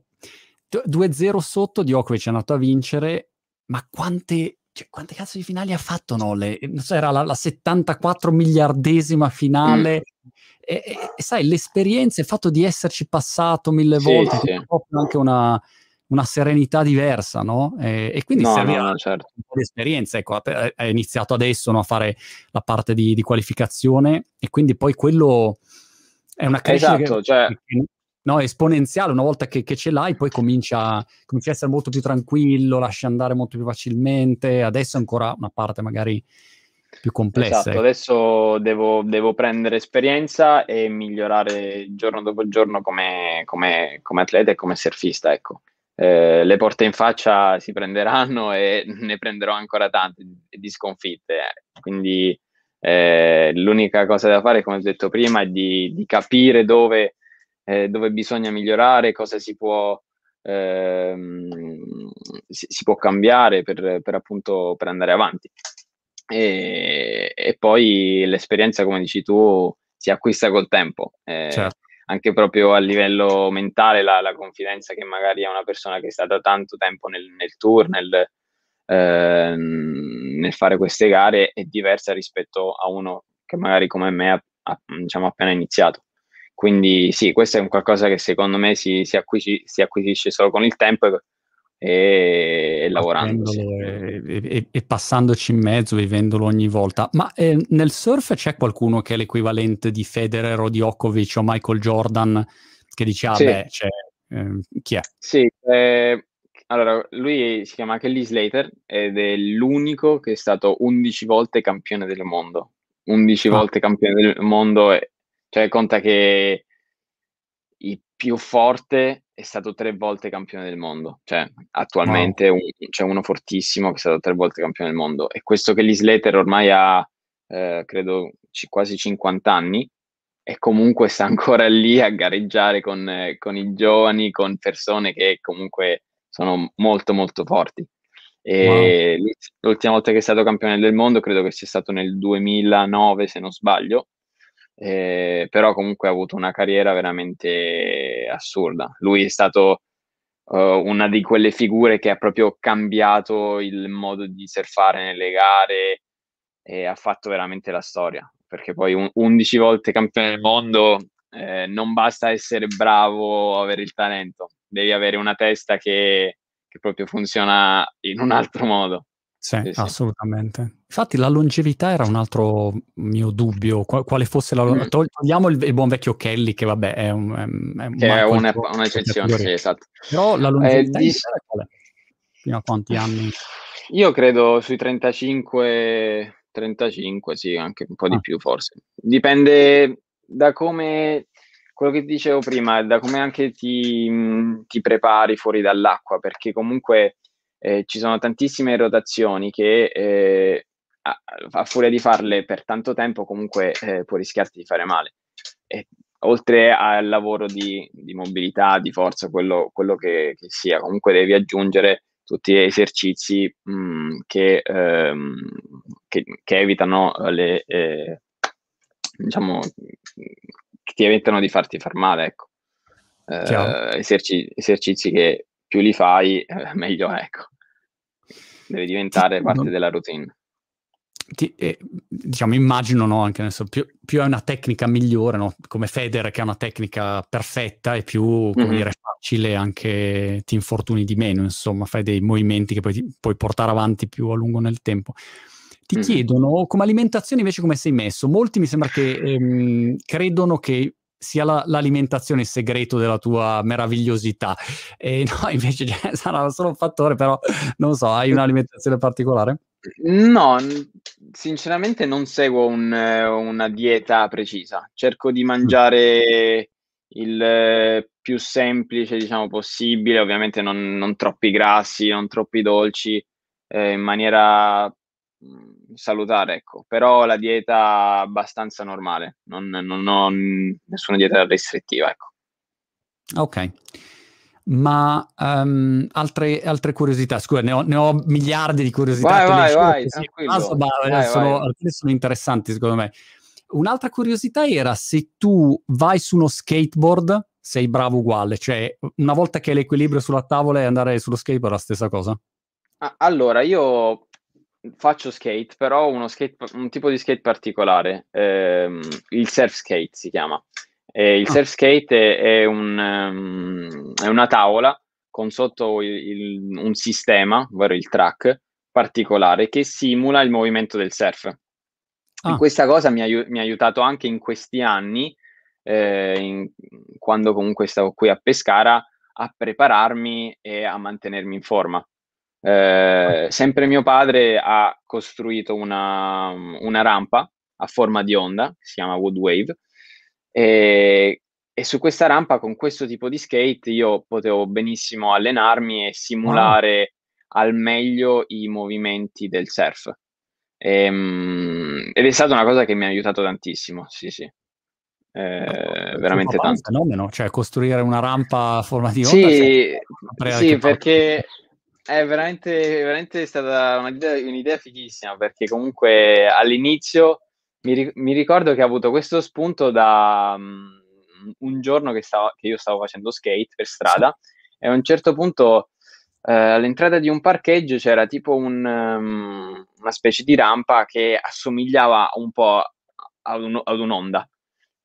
2-0 sotto Djokovic è andato a vincere, ma quante, cioè, quante cazzo di finali ha fatto Nole? Non so, era la, la 74 miliardesima finale. Mm. E, e, e, sai, l'esperienza, il fatto di esserci passato mille sì, volte, sì. è proprio anche una, una serenità diversa, no? E, e quindi no, serviva no, certo. un po' di esperienza. Ecco, hai iniziato adesso no, a fare la parte di, di, qualificazione e quindi poi quello è una crescita esatto, che, cioè... che, no, esponenziale. Una volta che, che ce l'hai, poi comincia, comincia, a essere molto più tranquillo, lasci andare molto più facilmente. Adesso è ancora una parte magari più complessa. Esatto, ecco. adesso devo, devo, prendere esperienza e migliorare giorno dopo giorno come, come, come atleta e come surfista, ecco eh, le porte in faccia si prenderanno e ne prenderò ancora tante di sconfitte. Eh. Quindi eh, l'unica cosa da fare, come ho detto prima, è di, di capire dove, eh, dove, bisogna migliorare, cosa si può, ehm, si, si, può cambiare per, per, appunto per andare avanti. E, e, poi l'esperienza, come dici tu, si acquista col tempo. Eh, certo anche proprio a livello mentale la, la, confidenza che magari è una persona che è stata tanto tempo nel, nel tour, nel, eh, nel, fare queste gare è diversa rispetto a uno che magari come me ha, ha diciamo, appena iniziato. Quindi sì, questo è un qualcosa che secondo me si, si, acquisi, si acquisisce solo con il tempo e, e lavorando. E, e, e, passandoci in mezzo, vivendolo ogni volta. Ma eh, nel surf c'è qualcuno che è l'equivalente di Federer o di Djokovic o Michael Jordan che dice, ah sì. beh, cioè, eh, chi è? Sì, eh, allora, lui si chiama Kelly Slater ed è l'unico che è stato 11 volte campione del mondo. 11 ah. volte campione del mondo, cioè conta che il più forte è stato tre volte campione del mondo. Cioè, attualmente wow. un, c'è uno fortissimo che è stato tre volte campione del mondo. E questo Kelly Slater ormai ha, eh, credo, c- quasi 50 anni e comunque sta ancora lì a gareggiare con, eh, con i giovani, con persone che comunque sono molto molto forti. E wow. l'ultima volta che è stato campione del mondo credo che sia stato nel 2009 se non sbaglio, eh, però comunque ha avuto una carriera veramente assurda. Lui è stato uh, una di quelle figure che ha proprio cambiato il modo di surfare nelle gare e ha fatto veramente la storia, perché poi un, 11 volte campione del mondo eh, non basta essere bravo o avere il talento, devi avere una testa che, che proprio funziona in un altro modo. Sì, sì, assolutamente. Infatti la longevità era un altro mio dubbio, quale fosse la mm. Togliamo il, il, buon vecchio Kelly, che vabbè è, un, è, un che è una, un'eccezione, sì, esatto. Però la longevità eh, di... Fino a quanti anni? Io credo sui 35, 35, sì, anche un po' di ah. più forse. Dipende da come quello che dicevo prima, da come anche ti, ti prepari fuori dall'acqua, perché comunque eh, ci sono tantissime rotazioni che eh, a, a, furia di farle per tanto tempo comunque eh, può rischiarti di fare male. E, oltre al lavoro di, di, mobilità, di forza, quello, quello che, che, sia, comunque devi aggiungere tutti gli esercizi mh, mm, che, ehm, che, che, evitano le, eh, diciamo, che ti evitano di farti far male, ecco. Eh, eserci- esercizi che più li fai, eh, meglio è, ecco. Deve diventare parte della routine. Ti, eh, diciamo, immagino, no, anche adesso, più, più è una tecnica migliore, no? come Federer che ha una tecnica perfetta e più, come mm-hmm. dire, facile anche ti infortuni di meno, insomma, fai dei movimenti che poi ti, puoi portare avanti più a lungo nel tempo. Ti mm. chiedono come alimentazione invece come sei messo. Molti mi sembra che ehm, credono che sia la, l'alimentazione il segreto della tua meravigliosità. E no, invece cioè, sarà solo un fattore, però non so, hai un'alimentazione particolare? No, sinceramente non seguo un, una dieta precisa. Cerco di mangiare il più semplice, diciamo, possibile, ovviamente non, non troppi grassi, non troppi dolci, eh, in maniera salutare, ecco, però la dieta abbastanza normale, non, non ho nessuna dieta restrittiva, ecco. Ok. Ma um, altre, altre, curiosità, scusa, ne ho, ne ho, miliardi di curiosità. Vai, vai, vai, caso, ma vai, sono, vai. sono interessanti secondo me. Un'altra curiosità era se tu vai su uno skateboard, sei bravo uguale, cioè una volta che hai l'equilibrio sulla tavola e andare sullo skateboard è la stessa cosa? Allora, io faccio skate, però uno skate, un tipo di skate particolare, ehm, il surf skate si chiama. E il ah. surf skate è, è, un, um, è, una tavola con sotto il, il, un sistema, ovvero il track particolare, che simula il movimento del surf. Ah. E questa cosa mi, ha, mi, ha aiutato anche in questi anni, eh, in, quando comunque stavo qui a Pescara, a prepararmi e a mantenermi in forma eh, sempre mio padre ha costruito una, una, rampa a forma di onda, che si chiama Woodwave, e, e, su questa rampa con questo tipo di skate io potevo benissimo allenarmi e simulare wow. al meglio i movimenti del surf. E, um, ed è stata una cosa che mi ha aiutato tantissimo, sì sì. Eh, veramente tanto. Un fenomeno, cioè costruire una rampa a forma di onda. Sì, sì perché è veramente, veramente stata un'idea, un'idea fighissima perché comunque all'inizio mi, mi, ricordo che ho avuto questo spunto da um, un giorno che, stavo, che, io stavo facendo skate per strada e a un certo punto uh, all'entrata di un parcheggio c'era tipo un, um, una specie di rampa che assomigliava un po' ad, un, ad un'onda.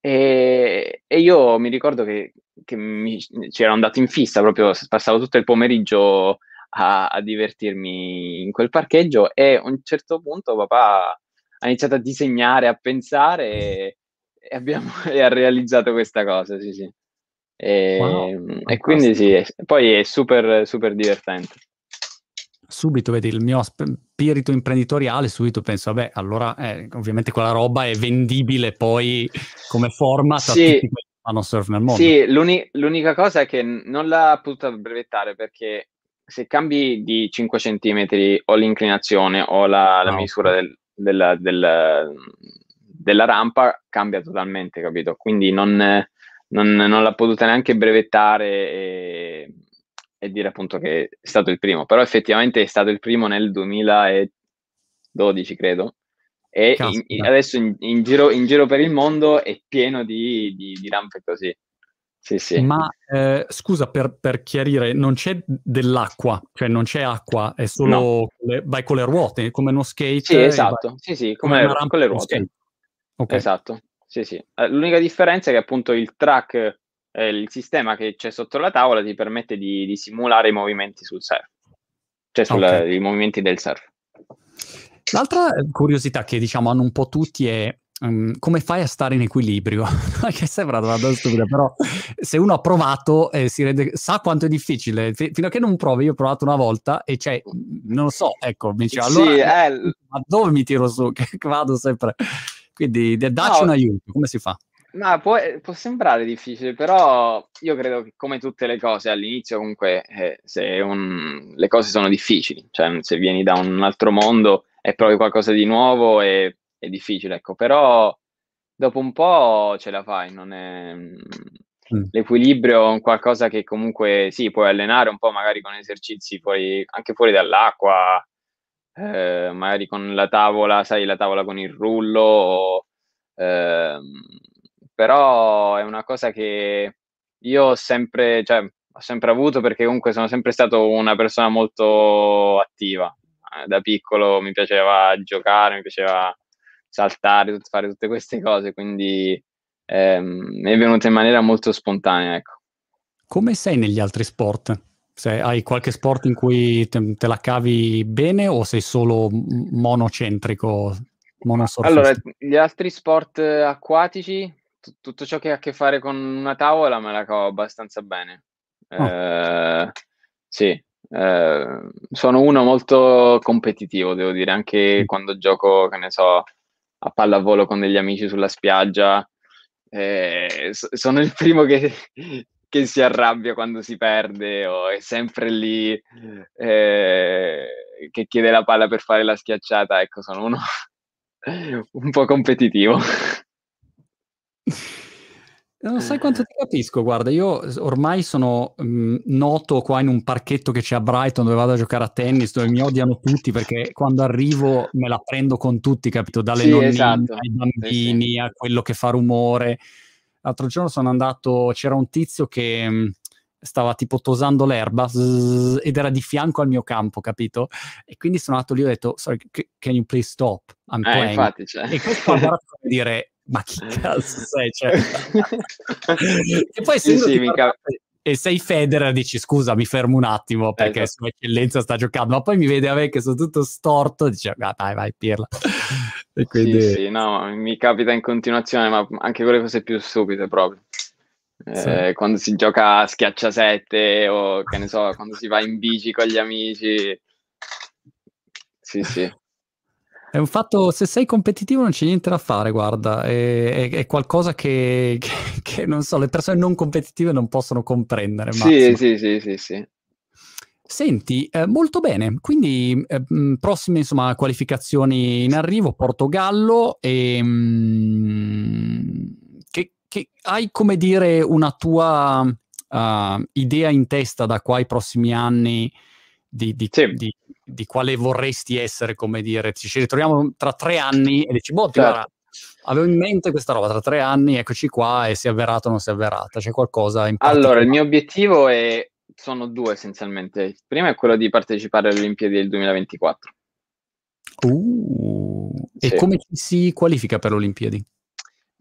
E, e, io mi ricordo che, che mi, c'era andato in fissa proprio, passavo tutto il pomeriggio a, a, divertirmi in quel parcheggio e a un certo punto papà ha iniziato a disegnare, a pensare e, e, abbiamo, e ha realizzato questa cosa, sì sì. E, wow, e quindi sì, poi è super, super divertente subito vedi il mio spirito imprenditoriale, subito penso, vabbè, allora eh, ovviamente quella roba è vendibile poi come format sì. a tutti quelli che fanno surf nel mondo. Sì, l'uni- l'unica cosa è che non l'ha potuta brevettare perché se cambi di 5 cm o l'inclinazione o la, la oh. misura del, del, del, della rampa cambia totalmente, capito? Quindi non, non, non l'ha potuta neanche brevettare e, e, dire appunto che è stato il primo, però effettivamente è stato il primo nel 2012, credo. E in, adesso in, in, giro, in, giro, per il mondo è pieno di, di, di rampe così. Sì, sì. Ma eh, scusa per, per, chiarire, non c'è dell'acqua, cioè non c'è acqua, è solo no. le, vai con le ruote, come uno skate. Sì, esatto, vai, sì, sì, come, come con le ruote. Okay. Esatto, sì, sì. Eh, l'unica differenza è che appunto il track, eh, il sistema che c'è sotto la tavola ti permette di, di simulare i movimenti sul surf, cioè sul, okay. i movimenti del surf. L'altra curiosità che diciamo hanno un po' tutti è um, come fai a stare in equilibrio? che sembra una domanda stupida, però se uno ha provato eh, si rende, sa quanto è difficile. F- fino a che non provi, io ho provato una volta e cioè, non lo so, ecco, mi dice allora, sì, eh, ma dove mi tiro su? Che vado sempre. Quindi dacci no, un aiuto, come si fa? Ma può, può, sembrare difficile, però io credo che come tutte le cose all'inizio comunque eh, un, le cose sono difficili, cioè se vieni da un altro mondo e provi qualcosa di nuovo è, è difficile, ecco, però dopo un po' ce la fai, non è... Mm. L'equilibrio è un qualcosa che comunque sì, puoi allenare un po' magari con esercizi fuori, anche fuori dall'acqua, eh, magari con la tavola, sai, la tavola con il rullo, o, eh, però è una cosa che io ho sempre, cioè, ho sempre avuto perché comunque sono sempre stato una persona molto attiva da piccolo mi piaceva giocare, mi piaceva saltare, fare tutte queste cose, quindi ehm, è venuta in maniera molto spontanea. Ecco. Come sei negli altri sport? Se hai qualche sport in cui te, te la cavi bene o sei solo monocentrico? Allora, gli altri sport acquatici, t- tutto ciò che ha a che fare con una tavola me la cavo abbastanza bene. Oh. Eh, sì, eh, sono uno molto competitivo, devo dire, anche mm. quando gioco, che ne so, a pallavolo con degli amici sulla spiaggia. Eh, sono il primo che, che, si arrabbia quando si perde o è sempre lì eh, che chiede la palla per fare la schiacciata. Ecco, sono uno un po' competitivo. Non sai quanto ti capisco, guarda, io ormai sono mh, mhmm, noto qua in un parchetto che c'è a Brighton dove vado a giocare a tennis, dove mi odiano tutti perché quando arrivo me la prendo con tutti, capito? Dalle sì, nonnine esatto. ai bambini sì, sì. a quello che fa rumore. L'altro giorno sono andato, c'era un tizio che mh, mhmm, stava tipo tosando l'erba zzz, ed era di fianco al mio campo, capito? E quindi sono andato lì e ho detto, sorry, can you please stop? I'm eh, playing. Infatti, cioè. E questo ha guardato dire ma chi cazzo sei? Cioè... e poi se sì, sì, mica... e sei Federer dici scusa mi fermo un attimo perché esatto. sua eccellenza sta giocando ma poi mi vede a me che sono tutto storto e dice ah, vai vai pirla e quindi... sì, sì, no, mi capita in continuazione ma anche con le cose più stupide proprio eh, sì. quando si gioca a schiacciasette o che ne so quando si va in bici con gli amici sì sì è un fatto, se sei competitivo non c'è niente da fare, guarda, è, è, è qualcosa che, che, che, non so, le persone non competitive non possono comprendere. Sì, sì, sì, sì, sì. Senti, eh, molto bene, quindi eh, prossime insomma, qualificazioni in arrivo, Portogallo, e, mh, che, che, hai come dire una tua uh, idea in testa da qua ai prossimi anni di, di, sì. di di quale vorresti essere, come dire, ci ritroviamo tra tre anni e dici, boh, certo. guarda, avevo in mente questa roba tra tre anni, eccoci qua e si è avverato o non si è avverata, c'è qualcosa in Allora, il mio obiettivo è, sono due essenzialmente. Il primo è quello di partecipare alle Olimpiadi del 2024. Uh, sì. E come ci si qualifica per le Olimpiadi?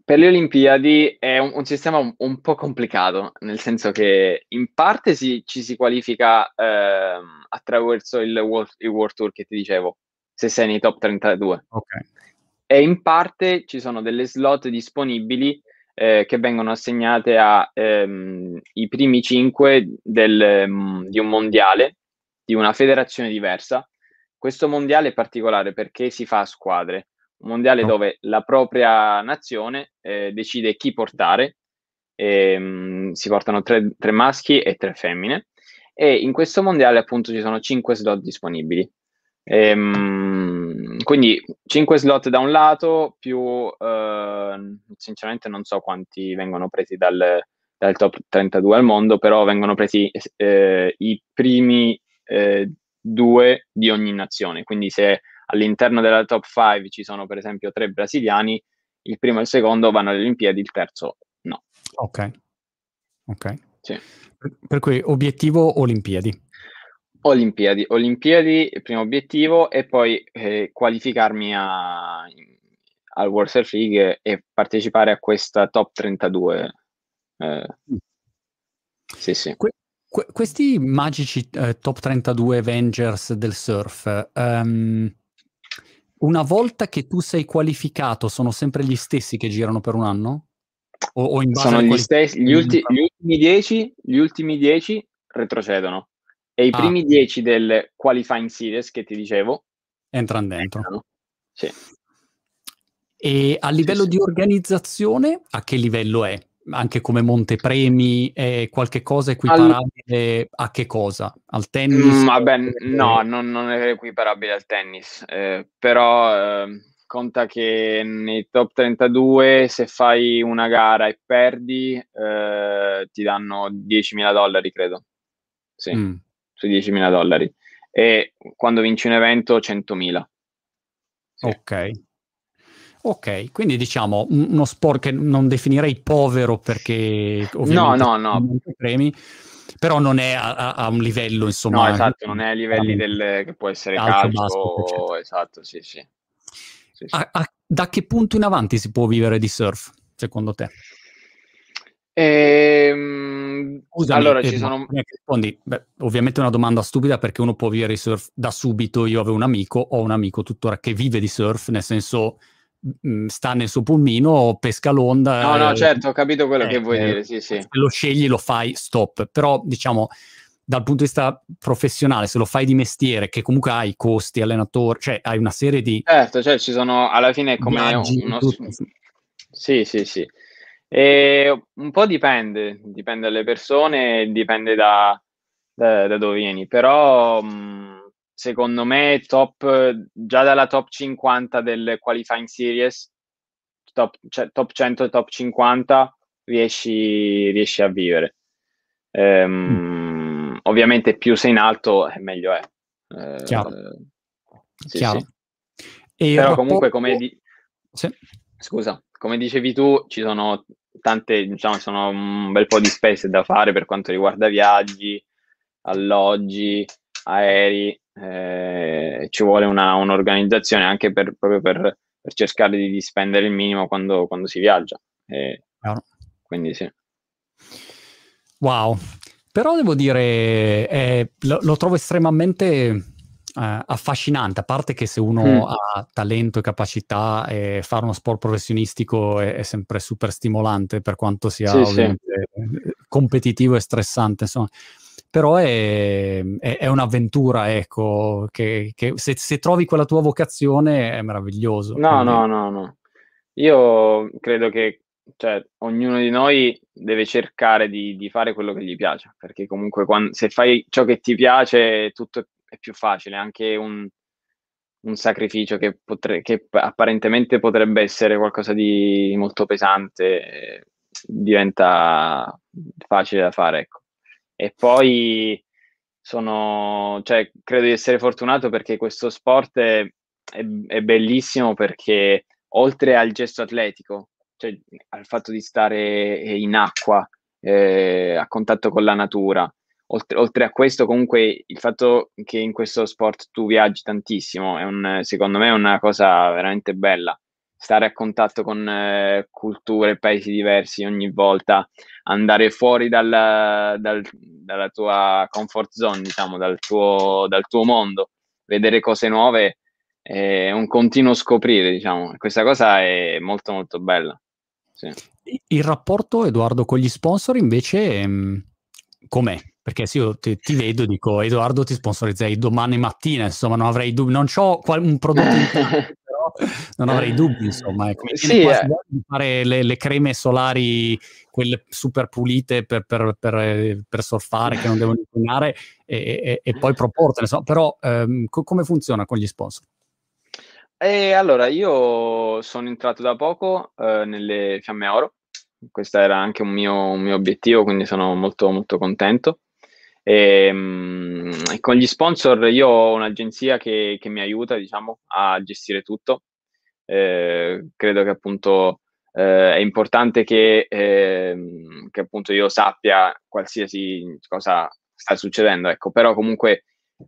Per le Olimpiadi è un, un sistema un, un, po' complicato, nel senso che in parte si, ci si qualifica eh, attraverso il World, il World, Tour che ti dicevo, se sei nei top 32. Okay. E in parte ci sono delle slot disponibili eh, che vengono assegnate ai ehm, primi cinque del, um, di un mondiale, di una federazione diversa. Questo mondiale è particolare perché si fa a squadre, un mondiale oh. dove la propria nazione eh, decide chi portare, ehm, si portano tre, tre maschi e tre femmine, e in questo mondiale appunto ci sono cinque slot disponibili. Ehm, quindi 5 slot da un lato, più eh, sinceramente non so quanti vengono presi dal, dal, top 32 al mondo, però vengono presi eh, i primi eh, due di ogni nazione. Quindi se all'interno della top 5 ci sono per esempio tre brasiliani, il primo e il secondo vanno alle Olimpiadi, il terzo no. Ok. Ok. Sì. Per, per cui obiettivo Olimpiadi. Olimpiadi, Olimpiadi, primo obiettivo, e poi eh, qualificarmi a, al World Surf League e partecipare a questa top 32. Eh, mm. sì, sì. Que- que- questi magici eh, top 32 Avengers del surf, um, una volta che tu sei qualificato, sono sempre gli stessi che girano per un anno? O, o in base sono gli stessi, gli, ulti- gli ultimi 10 gli ultimi 10 retrocedono e i ah. primi 10 del qualifying series che ti dicevo entrano dentro. Entrano. Sì. E a livello sì, di sì. organizzazione, a che livello è? Anche come montepremi, è qualche cosa equiparabile al... a che cosa? Al tennis? Mm, vabbè, no, non, non, è equiparabile al tennis, eh, però eh, conta che nei top 32 se fai una gara e perdi eh, ti danno 10.000 dollari, credo. Sì. Mm sui 10.000 dollari e quando vinci un evento 100.000. Sì. Ok. Ok, quindi diciamo uno sport che non definirei povero perché no, no, no. premi, però non è a, a, un livello, insomma. No, esatto, non è a livelli del, che può essere calcio, basket, esatto, sì, sì. sì, sì. A, da che punto in avanti si può vivere di surf, secondo te? Ehm, Scusami, allora, ci sono... rispondi, beh, ovviamente è una domanda stupida perché uno può vivere di surf da subito. Io avevo un amico, ho un amico tuttora che vive di surf, nel senso mh, mm, sta nel suo pulmino, pesca l'onda. No, no, eh, certo, ho capito quello eh, che vuoi eh, dire, sì, sì. Se lo scegli lo fai, stop. Però, diciamo, dal punto di vista professionale, se lo fai di mestiere, che comunque hai costi, allenatore, cioè hai una serie di... Certo, cioè ci sono, alla fine è come viaggi, uno... Tutto. Sì, sì, sì. E un po' dipende, dipende dalle persone, dipende da, da, da dove vieni, però mh, secondo me top, già dalla top 50 del qualifying series, top, cioè, top 100 top 50 riesci, riesci a vivere. Ehm, mm. Ovviamente più sei in alto meglio è. Eh, Chiaro. Sì, Chiaro. Sì. Però rapporto... comunque come... Di... Sì. Scusa, come dicevi tu, ci sono tante, diciamo, sono un bel po' di spese da fare per quanto riguarda viaggi, alloggi, aerei, eh, ci vuole una, un'organizzazione anche per, proprio per, per, cercare di, spendere il minimo quando, quando si viaggia. Eh, quindi sì. Wow, però devo dire, eh, lo, lo, trovo estremamente eh, affascinante, a parte che se uno mm. ha talento e capacità, eh, fare uno sport professionistico è, è, sempre super stimolante per quanto sia sì, sì. competitivo e stressante, insomma. Però è, è, è un'avventura, ecco, che, che se, se, trovi quella tua vocazione è meraviglioso. No, quindi... no, no, no. Io credo che cioè, ognuno di noi deve cercare di, di, fare quello che gli piace, perché comunque quando, se fai ciò che ti piace tutto è più facile, anche un, un sacrificio che, potre, che, apparentemente potrebbe essere qualcosa di molto pesante, diventa facile da fare. Ecco. E poi sono, cioè, credo di essere fortunato perché questo sport è, è, è bellissimo perché oltre al gesto atletico, cioè al fatto di stare in acqua, eh, a contatto con la natura, oltre, oltre, a questo, comunque, il fatto che in questo sport tu viaggi tantissimo è un, secondo me è una cosa veramente bella. Stare a contatto con eh, culture, paesi diversi ogni volta, andare fuori dal, dal, dalla tua comfort zone, diciamo, dal tuo, dal tuo mondo, vedere cose nuove è un continuo scoprire, diciamo. Questa cosa è molto molto bella. sì. Il rapporto, Edoardo, con gli sponsor invece mh, mm, com'è? Perché se io ti, ti, vedo dico Edoardo ti sponsorizzai domani mattina, insomma non avrei dubbi, non ho un prodotto in non avrei dubbi, insomma. Ecco. Sì, eh. di fare le, le, creme solari, quelle super pulite per, per, per, per surfare, che non devono inquinare, e, e, e, poi proportene. Insomma. Però ehm, co- come funziona con gli sponsor? E allora, io sono entrato da poco eh, nelle Fiamme Oro, questo era anche un mio, un mio obiettivo, quindi sono molto, molto contento. E, ehm, con gli sponsor io ho un'agenzia che, che mi aiuta, diciamo, a gestire tutto. Eh, credo che appunto eh, è importante che, eh, che, appunto io sappia qualsiasi cosa sta succedendo, ecco, però comunque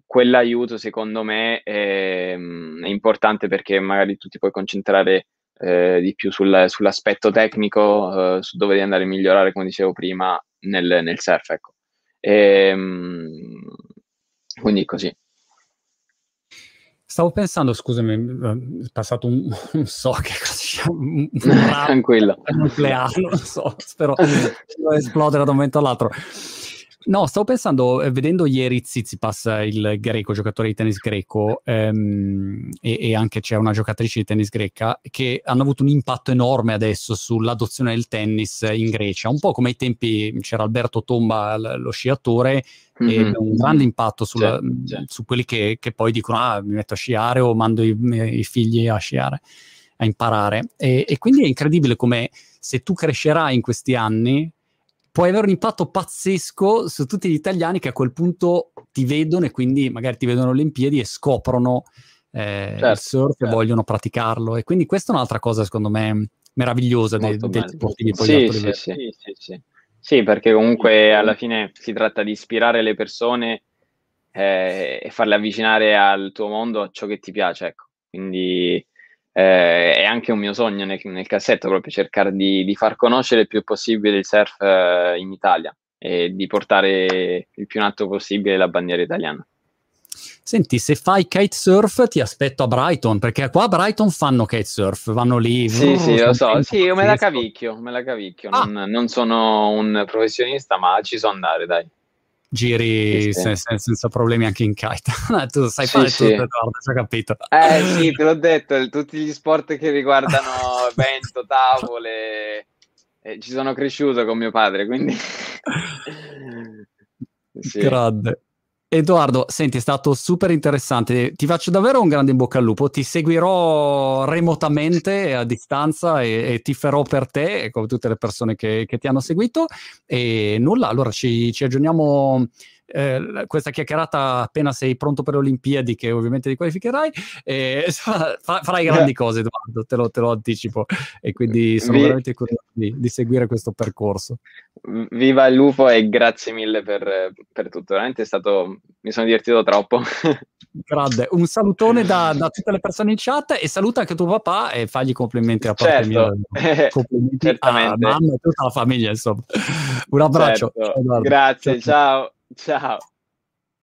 quell'aiuto secondo me è, è, importante perché magari tu ti puoi concentrare eh, di più sul, sull'aspetto tecnico, eh, su dove devi andare a migliorare, come dicevo prima, nel, nel surf. Ecco. E, ehm, quindi così. Stavo pensando, scusami, è passato un, non so che cosa si chiama, un, un nucleare, non so, spero esplodere da un momento all'altro. No, stavo pensando, eh, vedendo ieri Tsitsipas, il greco, giocatore di tennis greco, ehm, e, e, anche c'è una giocatrice di tennis greca, che hanno avuto un impatto enorme adesso sull'adozione del tennis in Grecia, un po' come ai tempi c'era Alberto Tomba, lo sciatore, mm-hmm. e un grande impatto sulla, sì. su quelli che, che, poi dicono ah, mi metto a sciare o mando i, i figli a sciare, a imparare. E, e quindi è incredibile come se tu crescerai in questi anni puoi avere un impatto pazzesco su tutti gli italiani che a quel punto ti vedono e quindi magari ti vedono alle Olimpiadi e scoprono eh, certo, il surf certo. e vogliono praticarlo. E quindi questa è un'altra cosa, secondo me, meravigliosa dei, degli sportivi poi sì, sì, sì, sì, sì. sì, perché comunque alla fine si tratta di ispirare le persone eh, e farle avvicinare al tuo mondo, a ciò che ti piace, ecco. Quindi eh, è anche un mio sogno nel, nel cassetto proprio cercare di, di, far conoscere il più possibile il surf eh, in Italia e di portare il più in alto possibile la bandiera italiana. Senti, se fai kitesurf ti aspetto a Brighton, perché qua a Brighton fanno kitesurf, vanno lì. Sì, sì, lo so, sì, io me la cavicchio, me la cavicchio. Ah. Non, non, sono un professionista, ma ci so andare, dai giri sì, sì. Sen- senza problemi anche in kite. tu sai fare sì, tutto, Edoardo, ho capito. Eh sì, te l'ho detto, tutti gli sport che riguardano vento, tavole, eh, ci sono cresciuto con mio padre, quindi... Grande. Edoardo, senti, è stato super interessante. Ti faccio davvero un grande in bocca al lupo. Ti seguirò remotamente a distanza e, e ti farò per te, come tutte le persone che, che, ti hanno seguito. E nulla, allora ci, ci aggiorniamo eh, questa chiacchierata appena sei pronto per le Olimpiadi, che ovviamente ti qualificherai, e, fa, farai grandi cose, Edoardo, te lo, te lo, anticipo. E quindi sono Vi... veramente curioso di, di, seguire questo percorso. Viva il lupo e grazie mille per, per tutto, veramente è stato, mi sono divertito troppo. Grande, un salutone da, da, tutte le persone in chat e saluta anche tuo papà e fagli complimenti a parte certo. mia. Complimenti a mamma e tutta la famiglia, insomma. Un abbraccio. Certo. Grazie, ciao. Ciao.